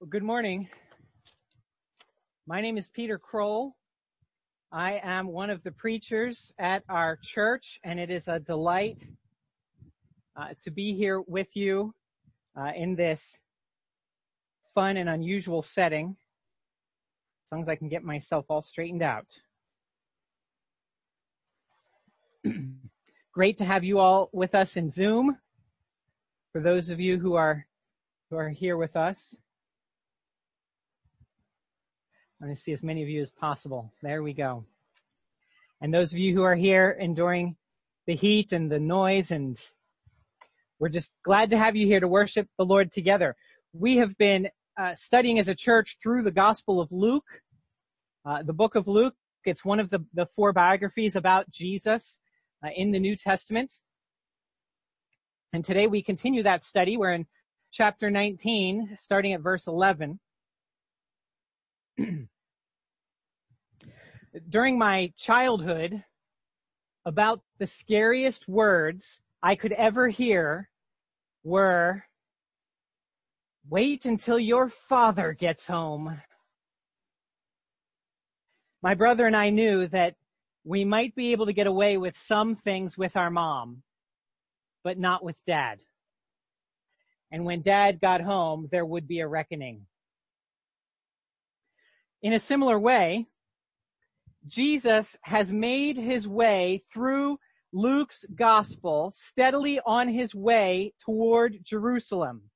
Well, good morning. My name is Peter Kroll. I am one of the preachers at our church, and it is a delight uh, to be here with you uh, in this fun and unusual setting, as long as I can get myself all straightened out. Great to have you all with us in Zoom. For those of you who are who are here with us. I want to see as many of you as possible. There we go. And those of you who are here enduring the heat and the noise and we're just glad to have you here to worship the Lord together. We have been uh, studying as a church through the Gospel of Luke, uh, the book of Luke. It's one of the, the four biographies about Jesus uh, in the New Testament. And today we continue that study. We're in chapter 19, starting at verse 11. During my childhood, about the scariest words I could ever hear were, wait until your father gets home. My brother and I knew that we might be able to get away with some things with our mom, but not with dad. And when dad got home, there would be a reckoning. In a similar way, Jesus has made his way through Luke's gospel steadily on his way toward Jerusalem,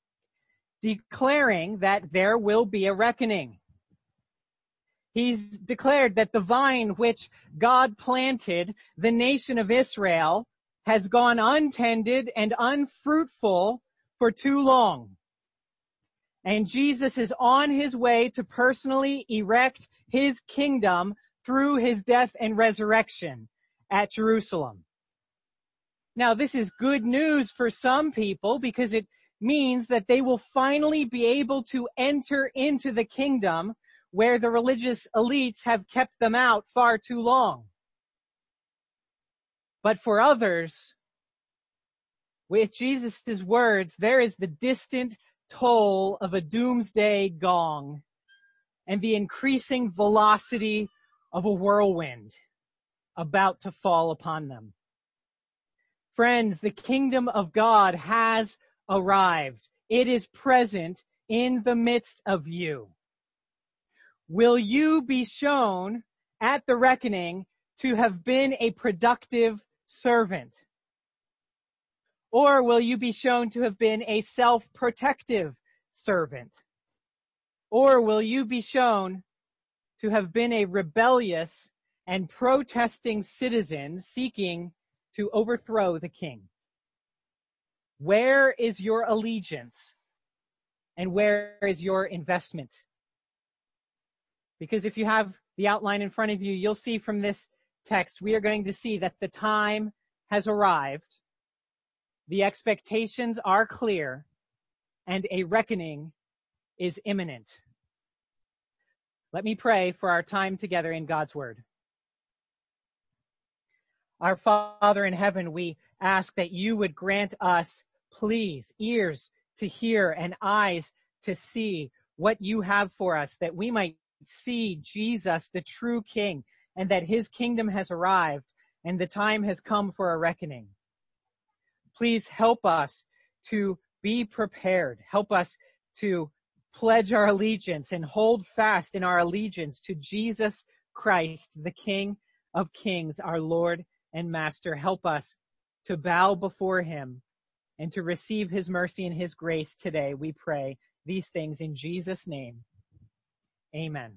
declaring that there will be a reckoning. He's declared that the vine which God planted, the nation of Israel, has gone untended and unfruitful for too long. And Jesus is on his way to personally erect his kingdom through his death and resurrection at Jerusalem. Now this is good news for some people because it means that they will finally be able to enter into the kingdom where the religious elites have kept them out far too long. But for others, with Jesus' words, there is the distant toll of a doomsday gong and the increasing velocity of a whirlwind about to fall upon them. Friends, the kingdom of God has arrived. It is present in the midst of you. Will you be shown at the reckoning to have been a productive servant? Or will you be shown to have been a self-protective servant? Or will you be shown to have been a rebellious and protesting citizen seeking to overthrow the king. Where is your allegiance? And where is your investment? Because if you have the outline in front of you, you'll see from this text, we are going to see that the time has arrived. The expectations are clear and a reckoning is imminent. Let me pray for our time together in God's Word. Our Father in heaven, we ask that you would grant us, please, ears to hear and eyes to see what you have for us, that we might see Jesus, the true King, and that his kingdom has arrived and the time has come for a reckoning. Please help us to be prepared. Help us to pledge our allegiance and hold fast in our allegiance to Jesus Christ, the King of Kings, our Lord and Master. Help us to bow before him and to receive his mercy and his grace today. We pray these things in Jesus' name. Amen.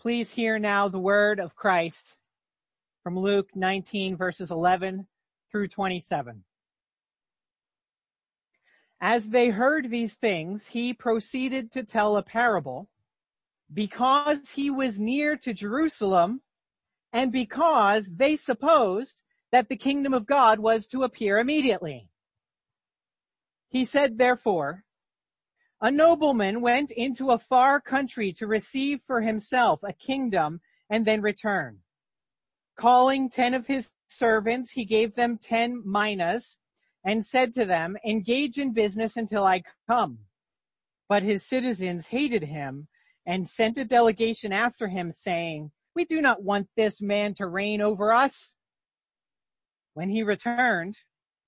Please hear now the word of Christ from Luke 19 verses 11 through 27. As they heard these things, he proceeded to tell a parable because he was near to Jerusalem and because they supposed that the kingdom of God was to appear immediately. He said therefore, a nobleman went into a far country to receive for himself a kingdom and then return. Calling ten of his servants, he gave them ten minas and said to them, engage in business until I come. But his citizens hated him and sent a delegation after him saying, we do not want this man to reign over us. When he returned,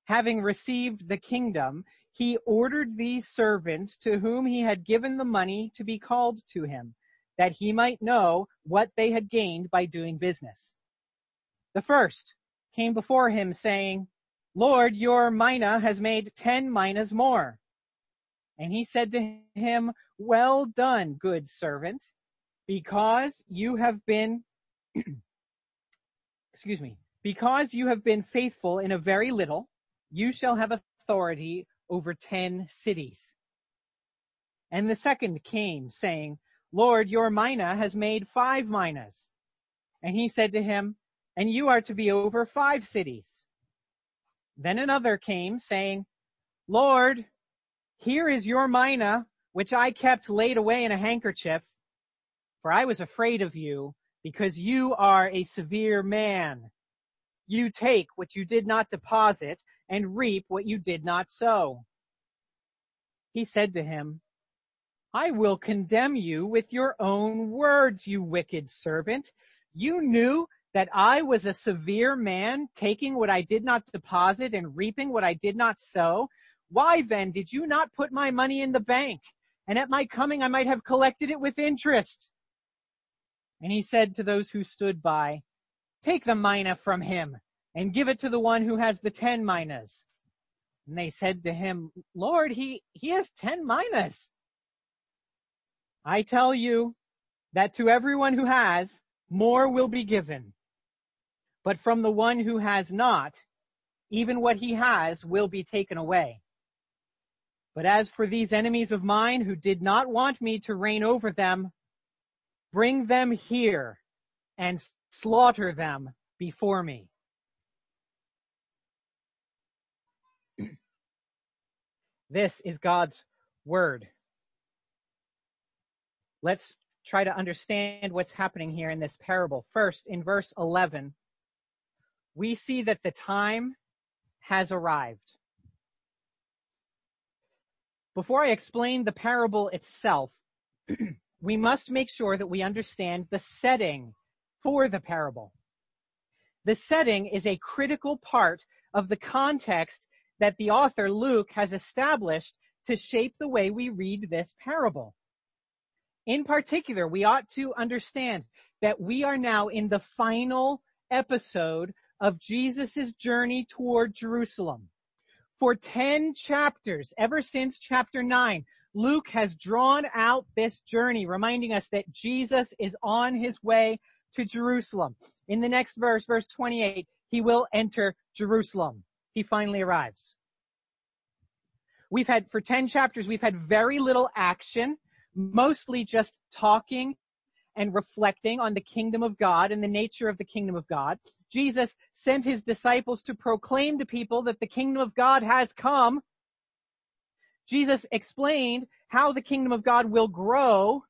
having received the kingdom, he ordered these servants to whom he had given the money to be called to him, that he might know what they had gained by doing business. The first came before him saying, Lord, your mina has made ten minas more. And he said to him, well done, good servant, because you have been, excuse me, because you have been faithful in a very little, you shall have authority over ten cities. And the second came saying, Lord, your mina has made five minas. And he said to him, and you are to be over five cities. Then another came saying, Lord, here is your mina, which I kept laid away in a handkerchief, for I was afraid of you, because you are a severe man. You take what you did not deposit and reap what you did not sow. He said to him, I will condemn you with your own words, you wicked servant. You knew that I was a severe man, taking what I did not deposit and reaping what I did not sow. Why then did you not put my money in the bank? And at my coming I might have collected it with interest. And he said to those who stood by, take the mina from him and give it to the one who has the ten minas. And they said to him, Lord, he, he has ten minas. I tell you that to everyone who has, more will be given. But from the one who has not, even what he has will be taken away. But as for these enemies of mine who did not want me to reign over them, bring them here and slaughter them before me. This is God's word. Let's try to understand what's happening here in this parable. First, in verse 11, we see that the time has arrived. Before I explain the parable itself, we must make sure that we understand the setting for the parable. The setting is a critical part of the context that the author Luke has established to shape the way we read this parable. In particular, we ought to understand that we are now in the final episode of Jesus' journey toward Jerusalem. For 10 chapters, ever since chapter 9, Luke has drawn out this journey, reminding us that Jesus is on his way to Jerusalem. In the next verse, verse 28, he will enter Jerusalem he finally arrives. We've had, for 10 chapters, we've had very little action, mostly just talking and reflecting on the kingdom of God and the nature of the kingdom of God. Jesus sent his disciples to proclaim to people that the kingdom of God has come. Jesus explained how the kingdom of God will grow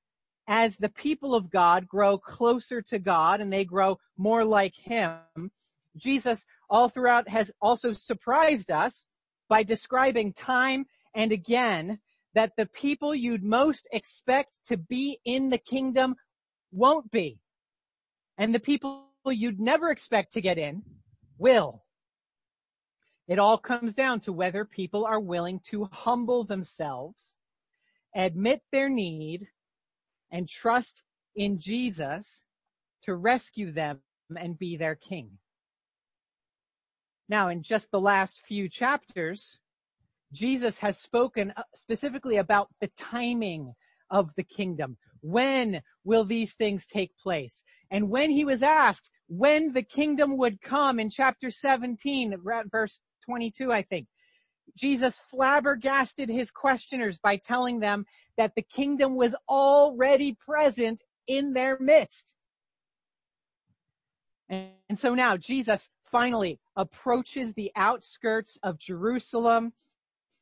as the people of God grow closer to God and they grow more like him. Jesus all throughout has also surprised us by describing time and again that the people you'd most expect to be in the kingdom won't be. And the people you'd never expect to get in will. It all comes down to whether people are willing to humble themselves, admit their need, and trust in Jesus to rescue them and be their king. Now, in just the last few chapters, Jesus has spoken uh, specifically about the timing of the kingdom. When will these things take place? And when he was asked when the kingdom would come in chapter 17, verse 22, I think, Jesus flabbergasted his questioners by telling them that the kingdom was already present in their midst. And, so now Jesus finally approaches the outskirts of Jerusalem.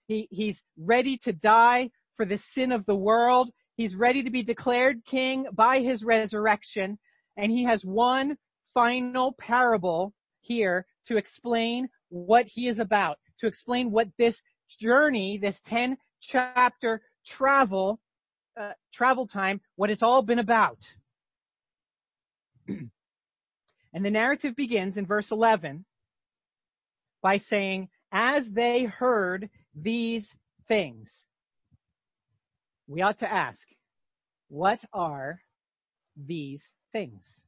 He, he's ready to die for the sin of the world. He's ready to be declared king by his resurrection. And he has one final parable here to explain what he is about. to explain what this journey, this 10 chapter travel, uh, travel time, what it's all been about. and the narrative begins in verse 11 by saying, as they heard these things, we ought to ask, what are these things?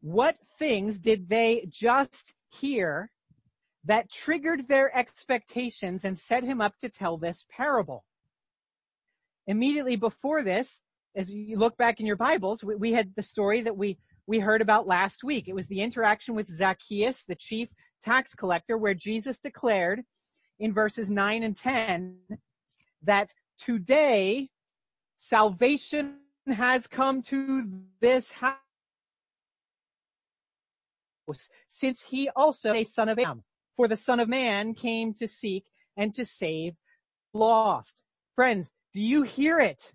What things did they just hear that triggered their expectations and set him up to tell this parable? Immediately before this, as you look back in your Bibles, we, we had the story that we, we heard about last week. It was the interaction with Zacchaeus, the chief tax collector, where Jesus declared in verses 9 and 10 that today salvation has come to this house since he also a son of Abraham. For the son of man came to seek and to save lost. Friends, do you hear it?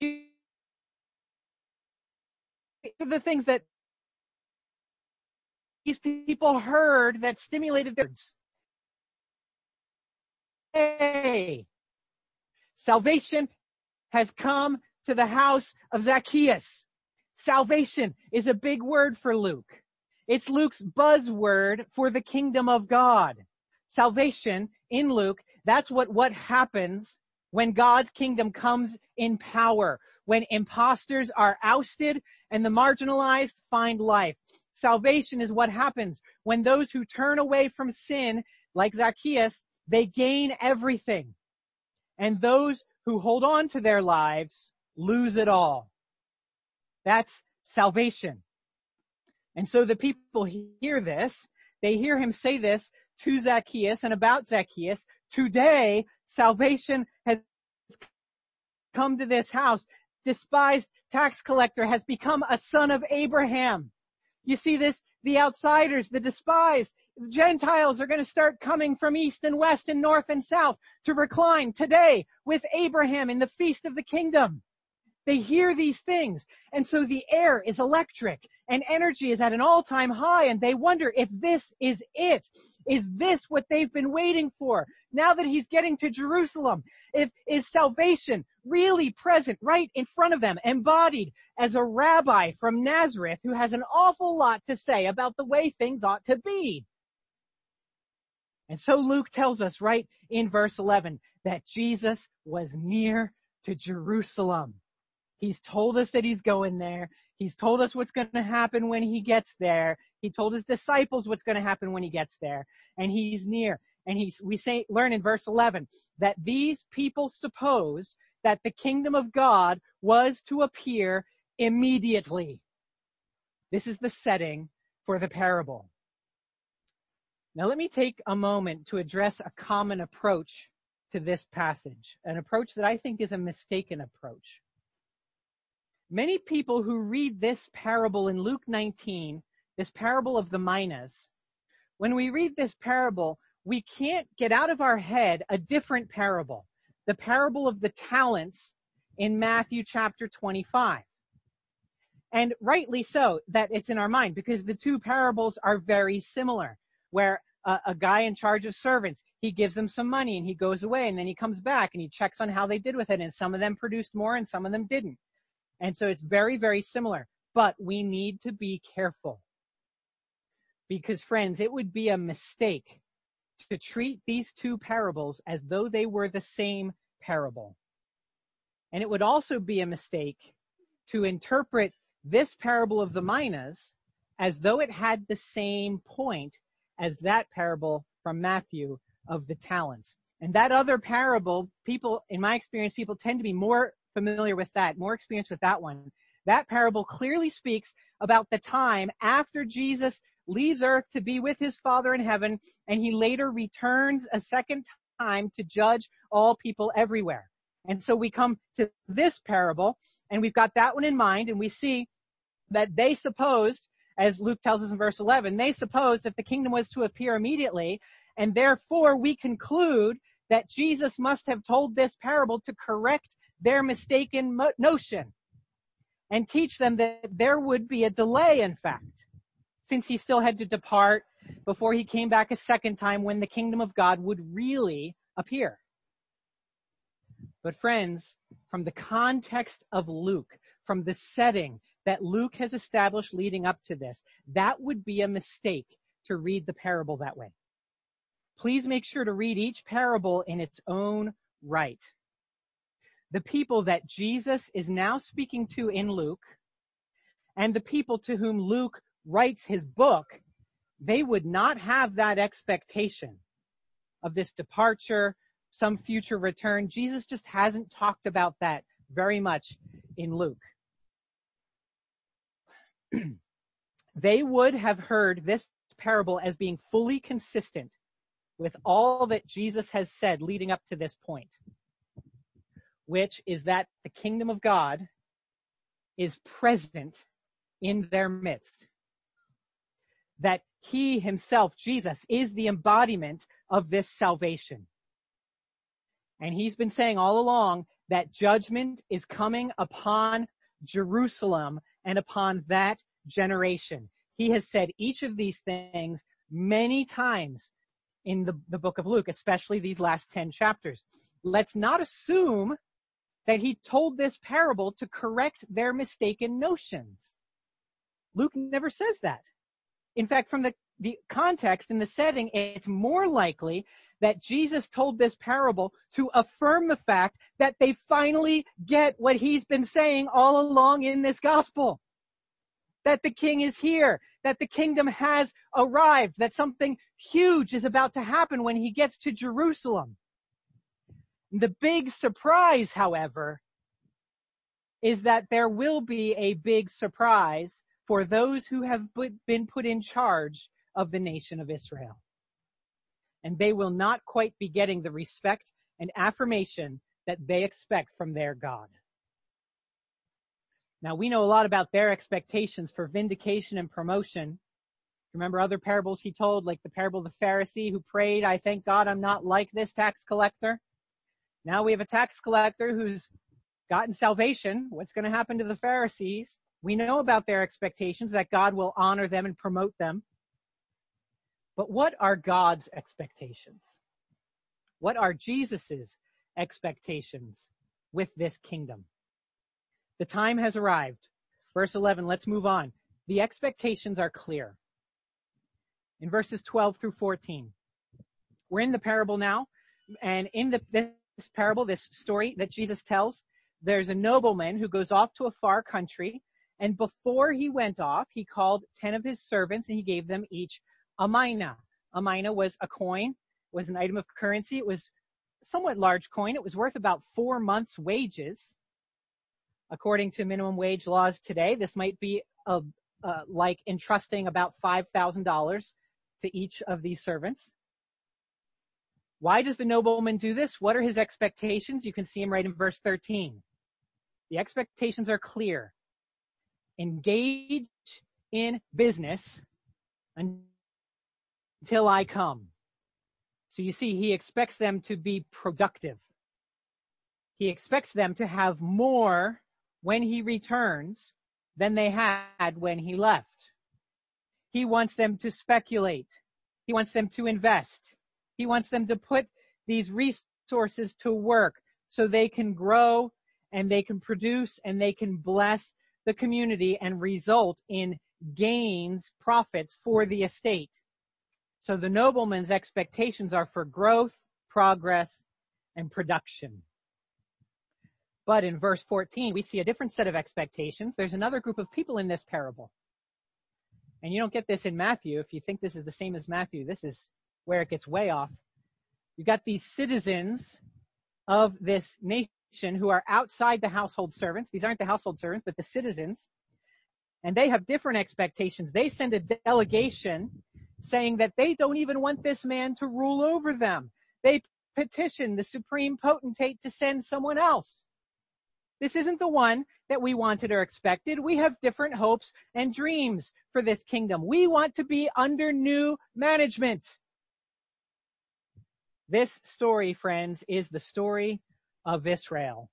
The things that these people heard that stimulated their Hey, salvation has come to the house of Zacchaeus. Salvation is a big word for Luke. It's Luke's buzzword for the kingdom of God. Salvation in Luke, that's what, what happens when God's kingdom comes in power, when imposters are ousted and the marginalized find life. Salvation is what happens when those who turn away from sin, like Zacchaeus, they gain everything. And those who hold on to their lives lose it all. That's salvation. And so the people hear this, they hear him say this to Zacchaeus and about Zacchaeus. Today, salvation has come to this house. Despised tax collector has become a son of Abraham. You see this, the outsiders, the despised, the Gentiles are going to start coming from east and west and north and south to recline today with Abraham in the feast of the kingdom. They hear these things. And so the air is electric and energy is at an all-time high and they wonder if this is it. Is this what they've been waiting for? Now that he's getting to Jerusalem, if is salvation really present right in front of them, embodied as a rabbi from Nazareth who has an awful lot to say about the way things ought to be. And so Luke tells us right in verse 11 that Jesus was near to Jerusalem. He's told us that he's going there. He's told us what's going to happen when he gets there. He told his disciples what's going to happen when he gets there. And he's near. And he's, we say, learn in verse 11 that these people supposed that the kingdom of God was to appear immediately. This is the setting for the parable. Now let me take a moment to address a common approach to this passage, an approach that I think is a mistaken approach. Many people who read this parable in Luke 19, this parable of the minas, when we read this parable, we can't get out of our head a different parable, the parable of the talents in Matthew chapter 25. And rightly so that it's in our mind because the two parables are very similar, where a, a, guy in charge of servants, he gives them some money and he goes away and then he comes back and he checks on how they did with it and some of them produced more and some of them didn't. And so it's very, very similar, but we need to be careful. Because friends, it would be a mistake to treat these two parables as though they were the same parable. And it would also be a mistake to interpret this parable of the minas as though it had the same point as that parable from Matthew of the talents. And that other parable, people, in my experience, people tend to be more familiar with that, more experience with that one. That parable clearly speaks about the time after Jesus leaves earth to be with his Father in heaven, and he later returns a second time to judge all people everywhere. And so we come to this parable, and we've got that one in mind, and we see that they supposed, as Luke tells us in verse 11, they supposed that the kingdom was to appear immediately, and therefore we conclude that Jesus must have told this parable to correct their mistaken mo- notion and teach them that there would be a delay, in fact, since he still had to depart before he came back a second time when the kingdom of God would really appear. But friends, from the context of Luke, from the setting that Luke has established leading up to this, that would be a mistake to read the parable that way. Please make sure to read each parable in its own right. The people that Jesus is now speaking to in Luke and the people to whom Luke writes his book, they would not have that expectation of this departure, some future return. Jesus just hasn't talked about that very much in Luke. they would have heard this parable as being fully consistent with all that Jesus has said leading up to this point, which is that the kingdom of God is present in their midst. That he himself, Jesus, is the embodiment of this salvation. And he's been saying all along that judgment is coming upon Jerusalem and upon that generation. He has said each of these things many times in the, the book of Luke, especially these last 10 chapters. Let's not assume that he told this parable to correct their mistaken notions. Luke never says that. In fact, from the, the context and the setting, it's more likely that Jesus told this parable to affirm the fact that they finally get what he's been saying all along in this gospel. That the king is here, that the kingdom has arrived, that something huge is about to happen when he gets to Jerusalem. The big surprise, however, is that there will be a big surprise for those who have been put in charge of the nation of Israel. And they will not quite be getting the respect and affirmation that they expect from their God. Now we know a lot about their expectations for vindication and promotion. Remember other parables he told, like the parable of the Pharisee who prayed, I thank God I'm not like this tax collector. Now we have a tax collector who's gotten salvation. What's going to happen to the Pharisees? We know about their expectations that God will honor them and promote them. But what are God's expectations? What are Jesus's expectations with this kingdom? The time has arrived. Verse 11, let's move on. The expectations are clear. In verses 12 through 14. We're in the parable now, and in the, this parable, this story that Jesus tells, there's a nobleman who goes off to a far country and before he went off, he called 10 of his servants and he gave them each a mina. A mina was a coin, was an item of currency. It was somewhat large coin. It was worth about four months wages. According to minimum wage laws today, this might be a, uh, like entrusting about $5,000 to each of these servants. Why does the nobleman do this? What are his expectations? You can see him right in verse 13. The expectations are clear engage in business until I come. So you see, he expects them to be productive. He expects them to have more when he returns than they had when he left. He wants them to speculate. He wants them to invest. He wants them to put these resources to work so they can grow and they can produce and they can bless the community and result in gains, profits for the estate. So the nobleman's expectations are for growth, progress, and production. But in verse 14, we see a different set of expectations. There's another group of people in this parable. And you don't get this in Matthew. If you think this is the same as Matthew, this is where it gets way off. You've got these citizens of this nation who are outside the household servants. These aren't the household servants, but the citizens. And they have different expectations. They send a delegation saying that they don't even want this man to rule over them. They petition the supreme potentate to send someone else. This isn't the one that we wanted or expected. We have different hopes and dreams for this kingdom. We want to be under new management. This story, friends, is the story of Israel.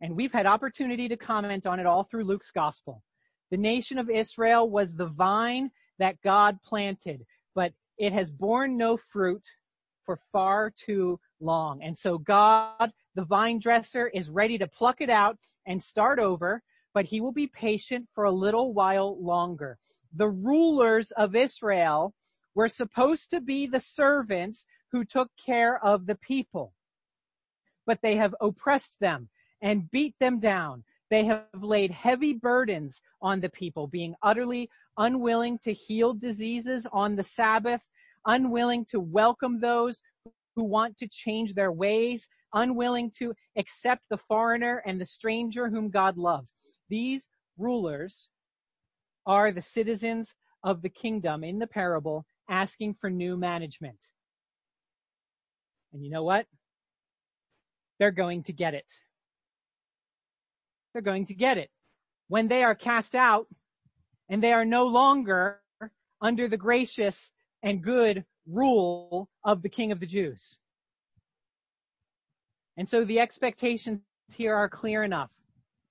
And we've had opportunity to comment on it all through Luke's gospel. The nation of Israel was the vine that God planted, but it has borne no fruit for far too long. And so God, the vine dresser, is ready to pluck it out and start over, but he will be patient for a little while longer. The rulers of Israel were supposed to be the servants who took care of the people, but they have oppressed them and beat them down. They have laid heavy burdens on the people, being utterly unwilling to heal diseases on the Sabbath, unwilling to welcome those who want to change their ways, unwilling to accept the foreigner and the stranger whom God loves. These rulers are the citizens of the kingdom in the parable asking for new management. And you know what? They're going to get it. They're going to get it. When they are cast out and they are no longer under the gracious and good rule of the King of the Jews. And so the expectations here are clear enough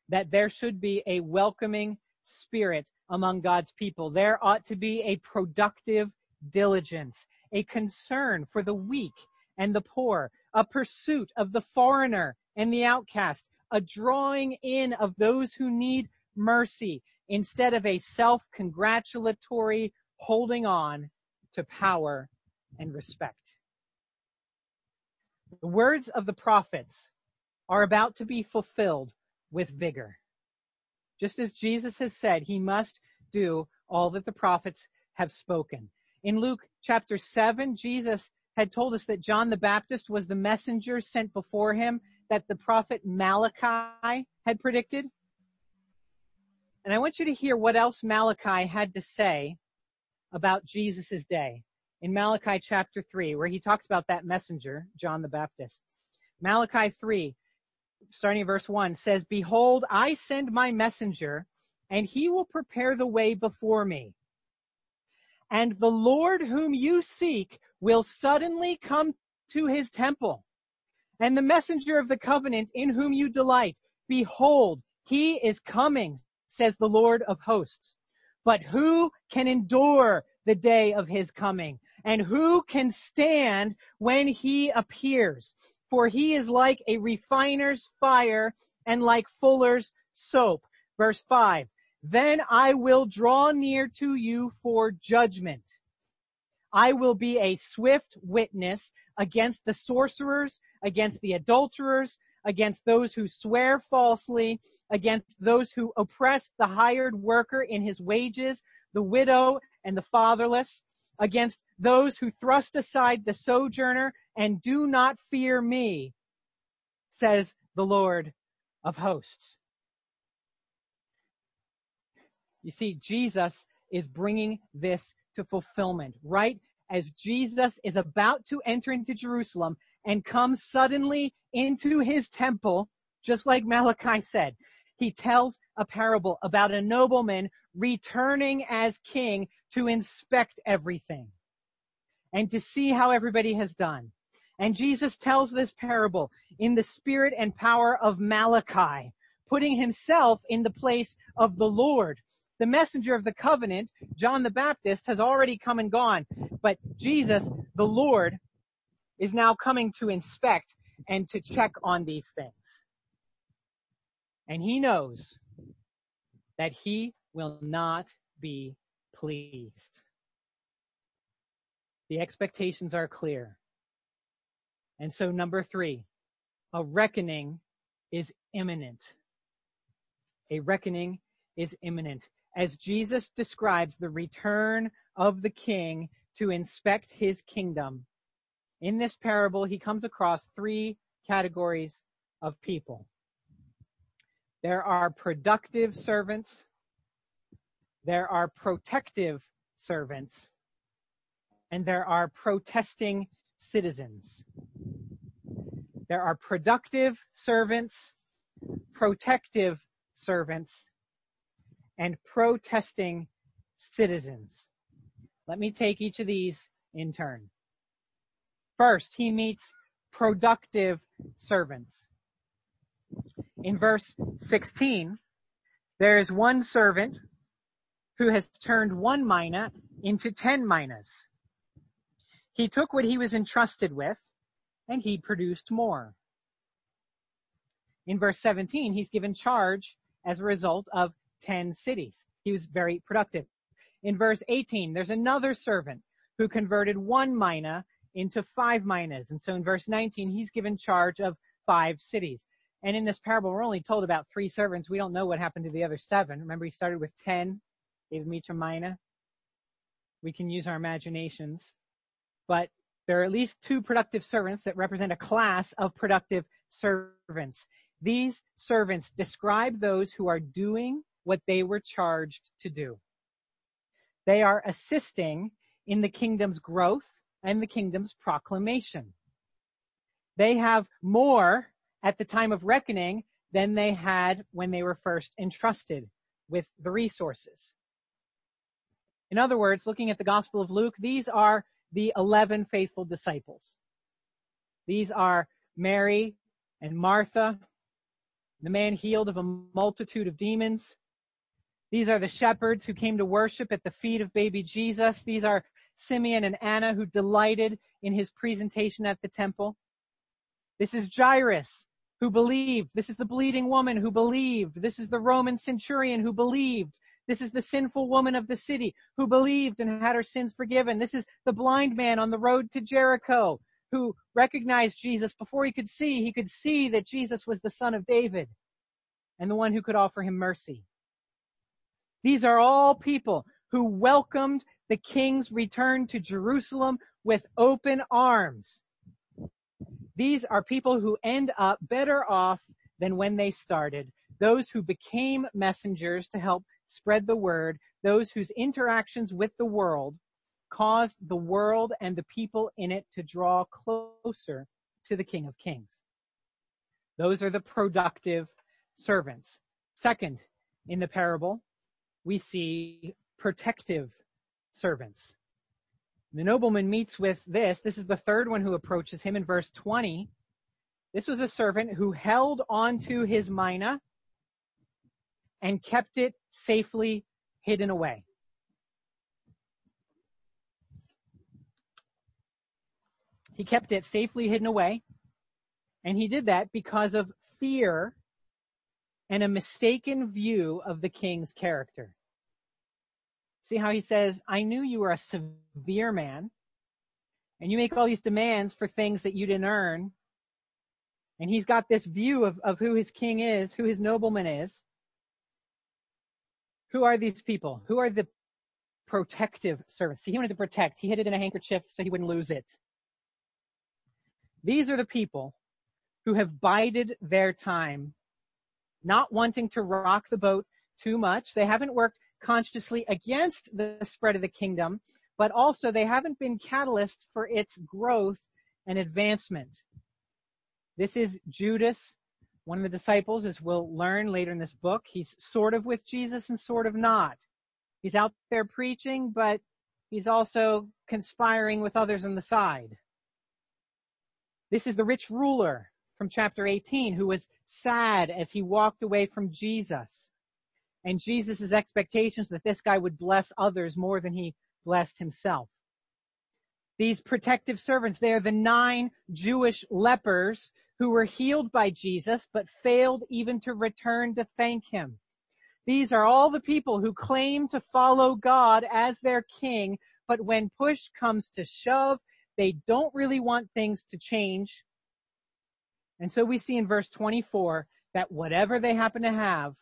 that there should be a welcoming spirit among God's people. There ought to be a productive diligence, a concern for the weak and the poor, a pursuit of the foreigner and the outcast, a drawing in of those who need mercy instead of a self-congratulatory holding on to power and respect. The words of the prophets are about to be fulfilled with vigor. Just as Jesus has said, he must do all that the prophets have spoken. In Luke chapter 7, Jesus had told us that John the Baptist was the messenger sent before him that the prophet Malachi had predicted. And I want you to hear what else Malachi had to say about Jesus' day in Malachi chapter 3, where he talks about that messenger, John the Baptist. Malachi 3, starting in verse 1, says, Behold, I send my messenger, and he will prepare the way before me. And the Lord whom you seek will suddenly come to his temple. And the messenger of the covenant in whom you delight, behold, he is coming, says the Lord of hosts. But who can endure the day of his coming? And who can stand when he appears? For he is like a refiner's fire and like fuller's soap. Verse five. Then I will draw near to you for judgment. I will be a swift witness against the sorcerers, against the adulterers, against those who swear falsely, against those who oppress the hired worker in his wages, the widow and the fatherless, against those who thrust aside the sojourner and do not fear me, says the Lord of hosts. You see, Jesus is bringing this to fulfillment, right? As Jesus is about to enter into Jerusalem and come suddenly into his temple, just like Malachi said, he tells a parable about a nobleman returning as king to inspect everything and to see how everybody has done. And Jesus tells this parable in the spirit and power of Malachi, putting himself in the place of the Lord the messenger of the covenant, John the Baptist, has already come and gone. But Jesus, the Lord, is now coming to inspect and to check on these things. And he knows that he will not be pleased. The expectations are clear. And so number three, a reckoning is imminent. A reckoning is imminent as Jesus describes the return of the king to inspect his kingdom. In this parable, he comes across three categories of people. There are productive servants. There are protective servants. And there are protesting citizens. There are productive servants, protective servants, and protesting citizens. Let me take each of these in turn. First, he meets productive servants. In verse 16, there is one servant who has turned one mina into ten minas. He took what he was entrusted with and he produced more. In verse 17, he's given charge as a result of 10 cities. He was very productive. In verse 18, there's another servant who converted one mina into five minas. And so in verse 19, he's given charge of five cities. And in this parable, we're only told about three servants. We don't know what happened to the other seven. Remember, he started with 10, gave them each a mina. We can use our imaginations. But there are at least two productive servants that represent a class of productive servants. These servants describe those who are doing what they were charged to do. They are assisting in the kingdom's growth and the kingdom's proclamation. They have more at the time of reckoning than they had when they were first entrusted with the resources. In other words, looking at the Gospel of Luke, these are the 11 faithful disciples. These are Mary and Martha, the man healed of a multitude of demons. These are the shepherds who came to worship at the feet of baby Jesus. These are Simeon and Anna who delighted in his presentation at the temple. This is Jairus who believed. This is the bleeding woman who believed. This is the Roman centurion who believed. This is the sinful woman of the city who believed and had her sins forgiven. This is the blind man on the road to Jericho who recognized Jesus before he could see. He could see that Jesus was the son of David and the one who could offer him mercy. These are all people who welcomed the king's return to Jerusalem with open arms. These are people who end up better off than when they started. Those who became messengers to help spread the word, those whose interactions with the world caused the world and the people in it to draw closer to the King of Kings. Those are the productive servants. Second, in the parable, we see protective servants. The nobleman meets with this. This is the third one who approaches him in verse 20. This was a servant who held onto his mina and kept it safely hidden away. He kept it safely hidden away. And he did that because of fear and a mistaken view of the king's character. See how he says, I knew you were a severe man and you make all these demands for things that you didn't earn. And he's got this view of, of who his king is, who his nobleman is. Who are these people? Who are the protective servants? See, he wanted to protect. He hid it in a handkerchief so he wouldn't lose it. These are the people who have bided their time, not wanting to rock the boat too much. They haven't worked consciously against the spread of the kingdom, but also they haven't been catalysts for its growth and advancement. This is Judas, one of the disciples, as we'll learn later in this book. He's sort of with Jesus and sort of not. He's out there preaching, but he's also conspiring with others on the side. This is the rich ruler from chapter 18 who was sad as he walked away from Jesus. And Jesus' expectations that this guy would bless others more than he blessed himself. These protective servants, they are the nine Jewish lepers who were healed by Jesus but failed even to return to thank him. These are all the people who claim to follow God as their king, but when push comes to shove, they don't really want things to change. And so we see in verse 24 that whatever they happen to have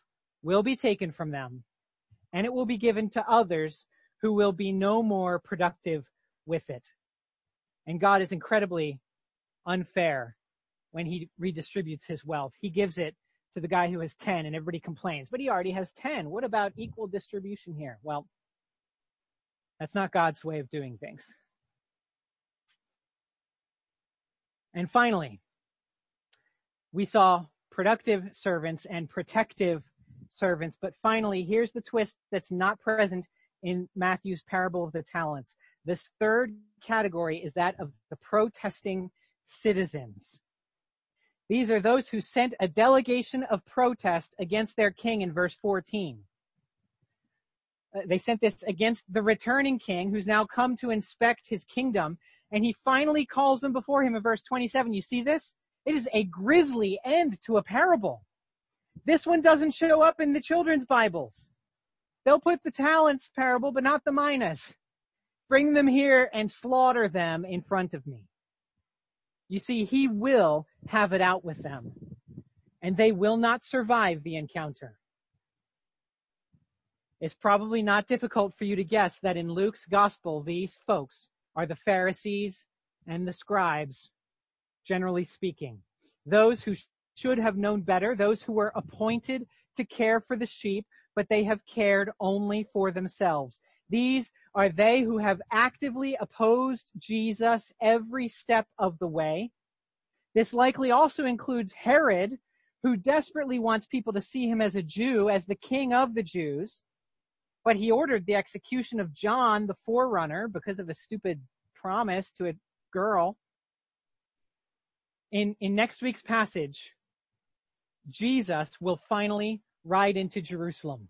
will be taken from them and it will be given to others who will be no more productive with it. And God is incredibly unfair when he redistributes his wealth. He gives it to the guy who has 10 and everybody complains, but he already has 10. What about equal distribution here? Well, that's not God's way of doing things. And finally, we saw productive servants and protective servants. But finally, here's the twist that's not present in Matthew's parable of the talents. This third category is that of the protesting citizens. These are those who sent a delegation of protest against their king in verse 14. uh, they sent this against the returning king who's now come to inspect his kingdom. And he finally calls them before him in verse 27. You see this? It is a grisly end to a parable. This one doesn't show up in the children's Bibles. They'll put the talents parable, but not the minas. Bring them here and slaughter them in front of me. You see, he will have it out with them and they will not survive the encounter. It's probably not difficult for you to guess that in Luke's gospel, these folks are the Pharisees and the scribes, generally speaking. Those who should have known better, those who were appointed to care for the sheep, but they have cared only for themselves. These are they who have actively opposed Jesus every step of the way. This likely also includes Herod, who desperately wants people to see him as a Jew, as the king of the Jews. But he ordered the execution of John, the forerunner, because of a stupid promise to a girl. In, in next week's passage, Jesus will finally ride into Jerusalem.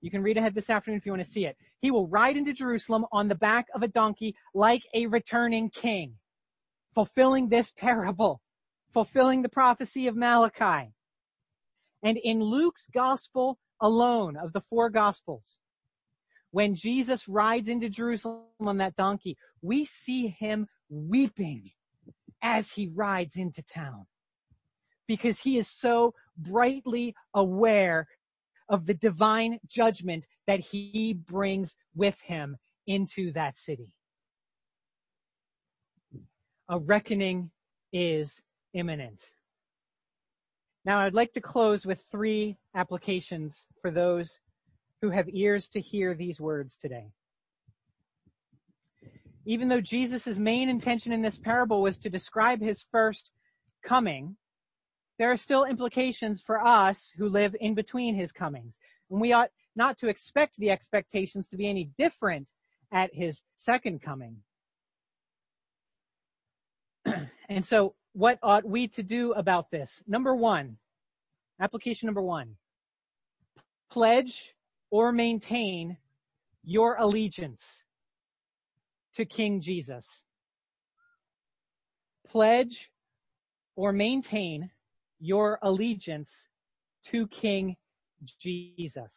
You can read ahead this afternoon if you want to see it. He will ride into Jerusalem on the back of a donkey like a returning king, fulfilling this parable, fulfilling the prophecy of Malachi. And in Luke's gospel alone of the four gospels, when Jesus rides into Jerusalem on that donkey, we see him weeping as he rides into town because he is so brightly aware of the divine judgment that he brings with him into that city. A reckoning is imminent. Now I'd like to close with three applications for those who have ears to hear these words today. Even though Jesus' main intention in this parable was to describe his first coming, there are still implications for us who live in between his comings. And we ought not to expect the expectations to be any different at his second coming. and so what ought we to do about this? Number one, application number one, pledge or maintain your allegiance to King Jesus. Pledge or maintain your allegiance to King Jesus.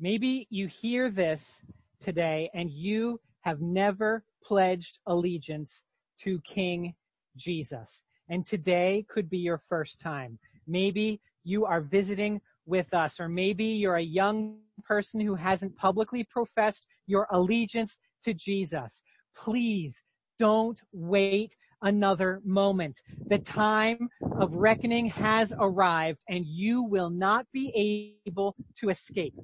Maybe you hear this today and you have never pledged allegiance to King Jesus. And today could be your first time. Maybe you are visiting with us, or maybe you're a young person who hasn't publicly professed your allegiance to Jesus. Please don't wait another moment. The time of reckoning has arrived and you will not be able to escape.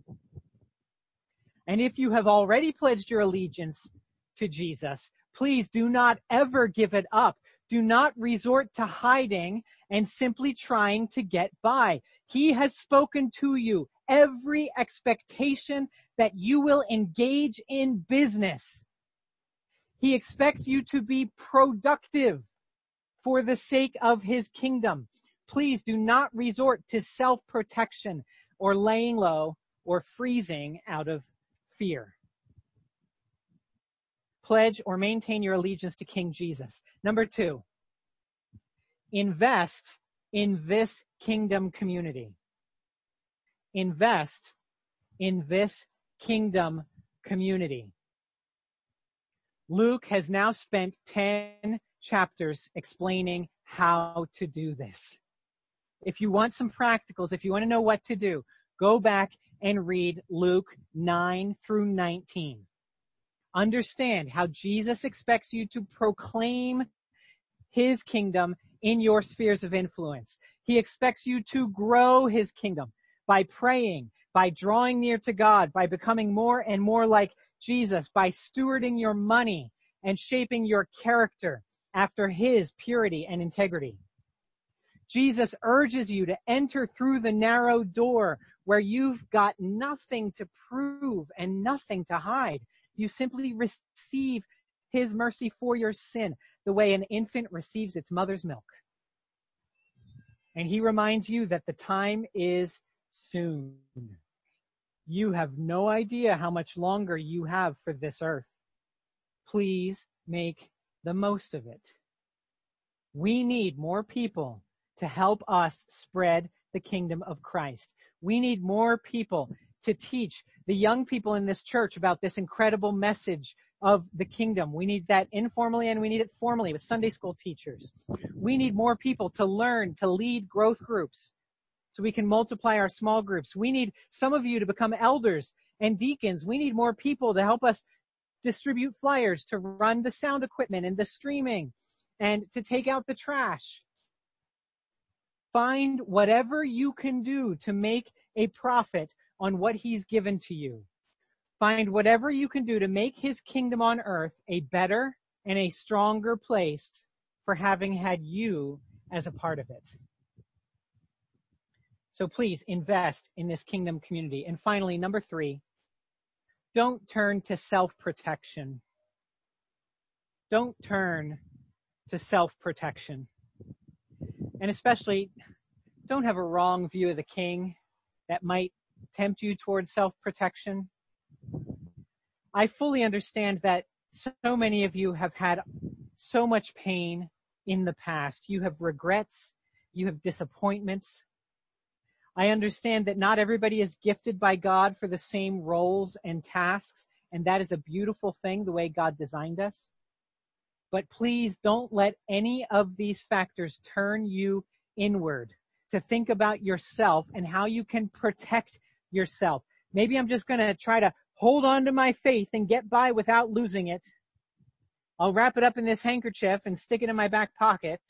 And if you have already pledged your allegiance to Jesus, please do not ever give it up. Do not resort to hiding and simply trying to get by. He has spoken to you every expectation that you will engage in business he expects you to be productive for the sake of his kingdom. Please do not resort to self-protection or laying low or freezing out of fear. Pledge or maintain your allegiance to King Jesus. Number two, invest in this kingdom community. Invest in this kingdom community. Luke has now spent 10 chapters explaining how to do this. If you want some practicals, if you want to know what to do, go back and read Luke 9 through 19. Understand how Jesus expects you to proclaim his kingdom in your spheres of influence. He expects you to grow his kingdom by praying, by drawing near to God, by becoming more and more like Jesus, by stewarding your money and shaping your character after his purity and integrity. Jesus urges you to enter through the narrow door where you've got nothing to prove and nothing to hide. You simply receive his mercy for your sin the way an infant receives its mother's milk. And he reminds you that the time is soon. You have no idea how much longer you have for this earth. Please make the most of it. We need more people to help us spread the kingdom of Christ. We need more people to teach the young people in this church about this incredible message of the kingdom. We need that informally and we need it formally with Sunday school teachers. We need more people to learn to lead growth groups so we can multiply our small groups. We need some of you to become elders and deacons. We need more people to help us distribute flyers, to run the sound equipment and the streaming and to take out the trash. Find whatever you can do to make a profit on what he's given to you. Find whatever you can do to make his kingdom on earth a better and a stronger place for having had you as a part of it. So please invest in this kingdom community. And finally, number three, don't turn to self-protection. Don't turn to self-protection. And especially, don't have a wrong view of the king that might tempt you towards self-protection. I fully understand that so many of you have had so much pain in the past. You have regrets. You have disappointments. I understand that not everybody is gifted by God for the same roles and tasks, and that is a beautiful thing, the way God designed us. But please don't let any of these factors turn you inward to think about yourself and how you can protect yourself. Maybe I'm just going to try to hold on to my faith and get by without losing it. I'll wrap it up in this handkerchief and stick it in my back pocket.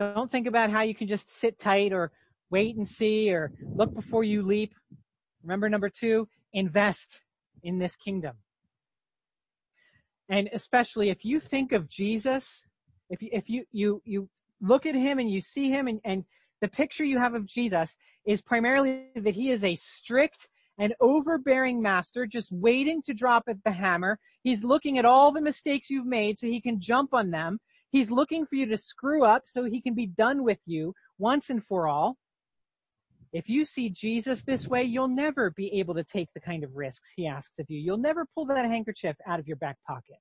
Don't think about how you can just sit tight or wait and see or look before you leap. Remember number two, invest in this kingdom. And especially if you think of Jesus, if you, if you, you, you look at him and you see him and, and the picture you have of Jesus is primarily that he is a strict and overbearing master just waiting to drop at the hammer. He's looking at all the mistakes you've made so he can jump on them. He's looking for you to screw up so he can be done with you once and for all. If you see Jesus this way, you'll never be able to take the kind of risks he asks of you. You'll never pull that handkerchief out of your back pocket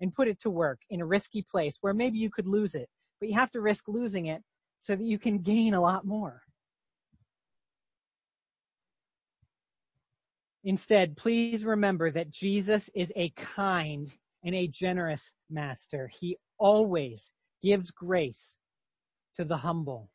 and put it to work in a risky place where maybe you could lose it, but you have to risk losing it so that you can gain a lot more. Instead, please remember that Jesus is a kind and a generous master. He always gives grace to the humble,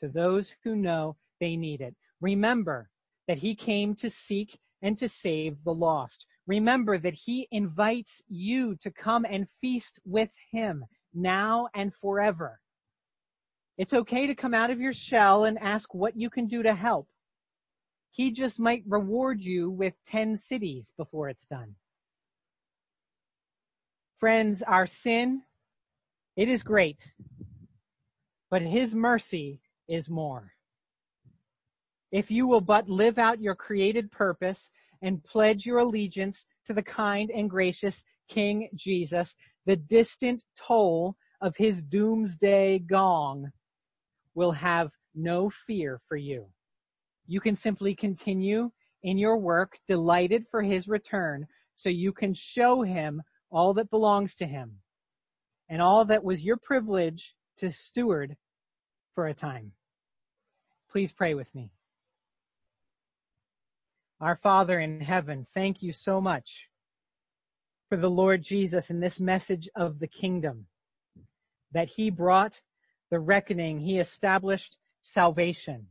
to those who know they need it. Remember that he came to seek and to save the lost. Remember that he invites you to come and feast with him now and forever. It's okay to come out of your shell and ask what you can do to help. He just might reward you with 10 cities before it's done. Friends, our sin, it is great, but his mercy is more if you will but live out your created purpose and pledge your allegiance to the kind and gracious King Jesus, the distant toll of his doomsday gong will have no fear for you. You can simply continue in your work, delighted for his return, so you can show him all that belongs to him and all that was your privilege to steward for a time. Please pray with me. Our Father in heaven, thank you so much for the Lord Jesus and this message of the kingdom that he brought the reckoning. He established salvation.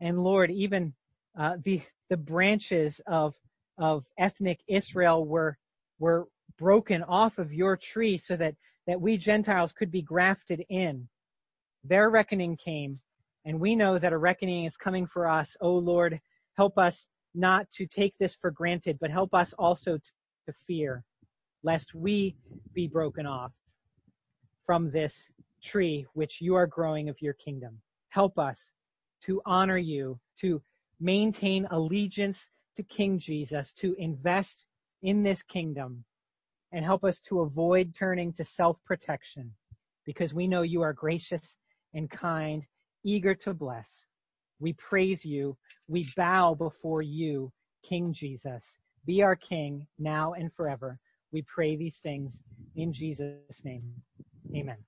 And Lord, even uh, the the branches of of ethnic Israel were were broken off of your tree so that that we Gentiles could be grafted in. Their reckoning came, and we know that a reckoning is coming for us. Oh Lord, help us not to take this for granted, but help us also to fear lest we be broken off from this tree which you are growing of your kingdom. Help us to honor you, to maintain allegiance to King Jesus, to invest in this kingdom, and help us to avoid turning to self-protection because we know you are gracious and kind, eager to bless. We praise you. We bow before you, King Jesus. Be our King now and forever. We pray these things in Jesus' name. Amen.